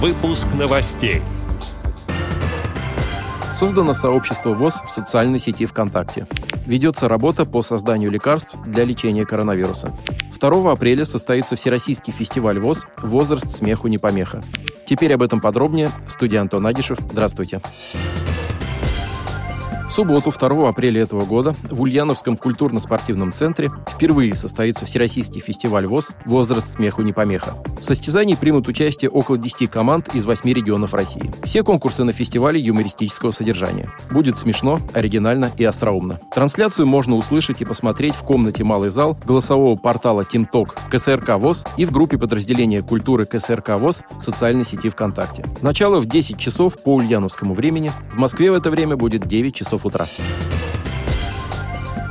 Выпуск новостей. Создано сообщество ВОЗ в социальной сети ВКонтакте. Ведется работа по созданию лекарств для лечения коронавируса. 2 апреля состоится Всероссийский фестиваль ВОЗ «Возраст смеху не помеха». Теперь об этом подробнее. Студия Антон Агишев. Здравствуйте. В субботу, 2 апреля этого года, в Ульяновском культурно-спортивном центре впервые состоится Всероссийский фестиваль ВОЗ «Возраст смеху не помеха». В состязании примут участие около 10 команд из 8 регионов России. Все конкурсы на фестивале юмористического содержания. Будет смешно, оригинально и остроумно. Трансляцию можно услышать и посмотреть в комнате «Малый зал» голосового портала «Тимток» КСРК ВОЗ и в группе подразделения культуры КСРК ВОЗ в социальной сети ВКонтакте. Начало в 10 часов по ульяновскому времени. В Москве в это время будет 9 часов Sofutrar.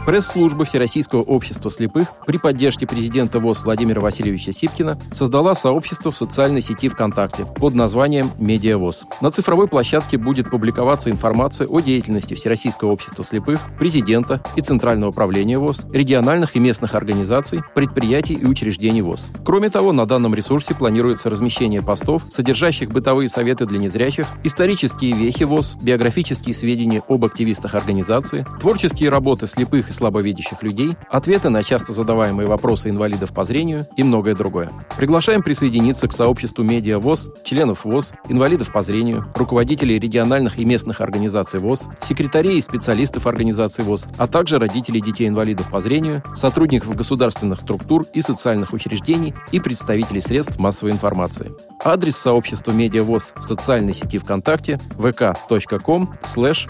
Пресс-служба Всероссийского общества слепых при поддержке президента ВОЗ Владимира Васильевича Сипкина создала сообщество в социальной сети ВКонтакте под названием «Медиавоз». На цифровой площадке будет публиковаться информация о деятельности Всероссийского общества слепых, президента и Центрального управления ВОЗ, региональных и местных организаций, предприятий и учреждений ВОЗ. Кроме того, на данном ресурсе планируется размещение постов, содержащих бытовые советы для незрячих, исторические вехи ВОЗ, биографические сведения об активистах организации, творческие работы слепых и слабовидящих людей, ответы на часто задаваемые вопросы инвалидов по зрению и многое другое. Приглашаем присоединиться к сообществу медиа ВОЗ, членов ВОЗ, инвалидов по зрению, руководителей региональных и местных организаций ВОЗ, секретарей и специалистов организаций ВОЗ, а также родителей детей-инвалидов по зрению, сотрудников государственных структур и социальных учреждений и представителей средств массовой информации. Адрес сообщества Медиа ВОЗ в социальной сети ВКонтакте vk.com slash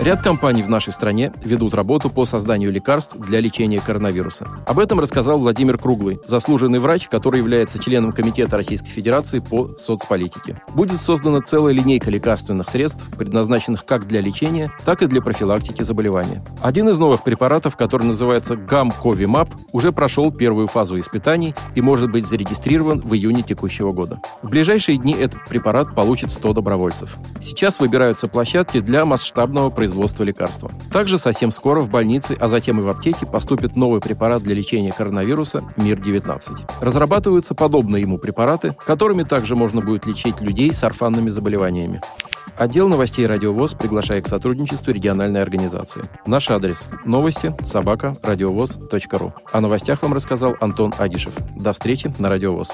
Ряд компаний в нашей стране ведут работу по созданию лекарств для лечения коронавируса. Об этом рассказал Владимир Круглый, заслуженный врач, который является членом Комитета Российской Федерации по соцполитике. Будет создана целая линейка лекарственных средств, предназначенных как для лечения, так и для профилактики заболевания. Один из новых препаратов, который называется Гамковимаб, уже прошел первую фазу испытаний и может быть зарегистрирован в июне текущего года. В ближайшие дни этот препарат получит 100 добровольцев. Сейчас выбираются площадки для масштабного производства производства лекарства. Также совсем скоро в больнице, а затем и в аптеке поступит новый препарат для лечения коронавируса МИР-19. Разрабатываются подобные ему препараты, которыми также можно будет лечить людей с орфанными заболеваниями. Отдел новостей «Радиовоз» приглашает к сотрудничеству региональной организации. Наш адрес – новости собака радиовоз.ру. О новостях вам рассказал Антон Агишев. До встречи на «Радиовоз».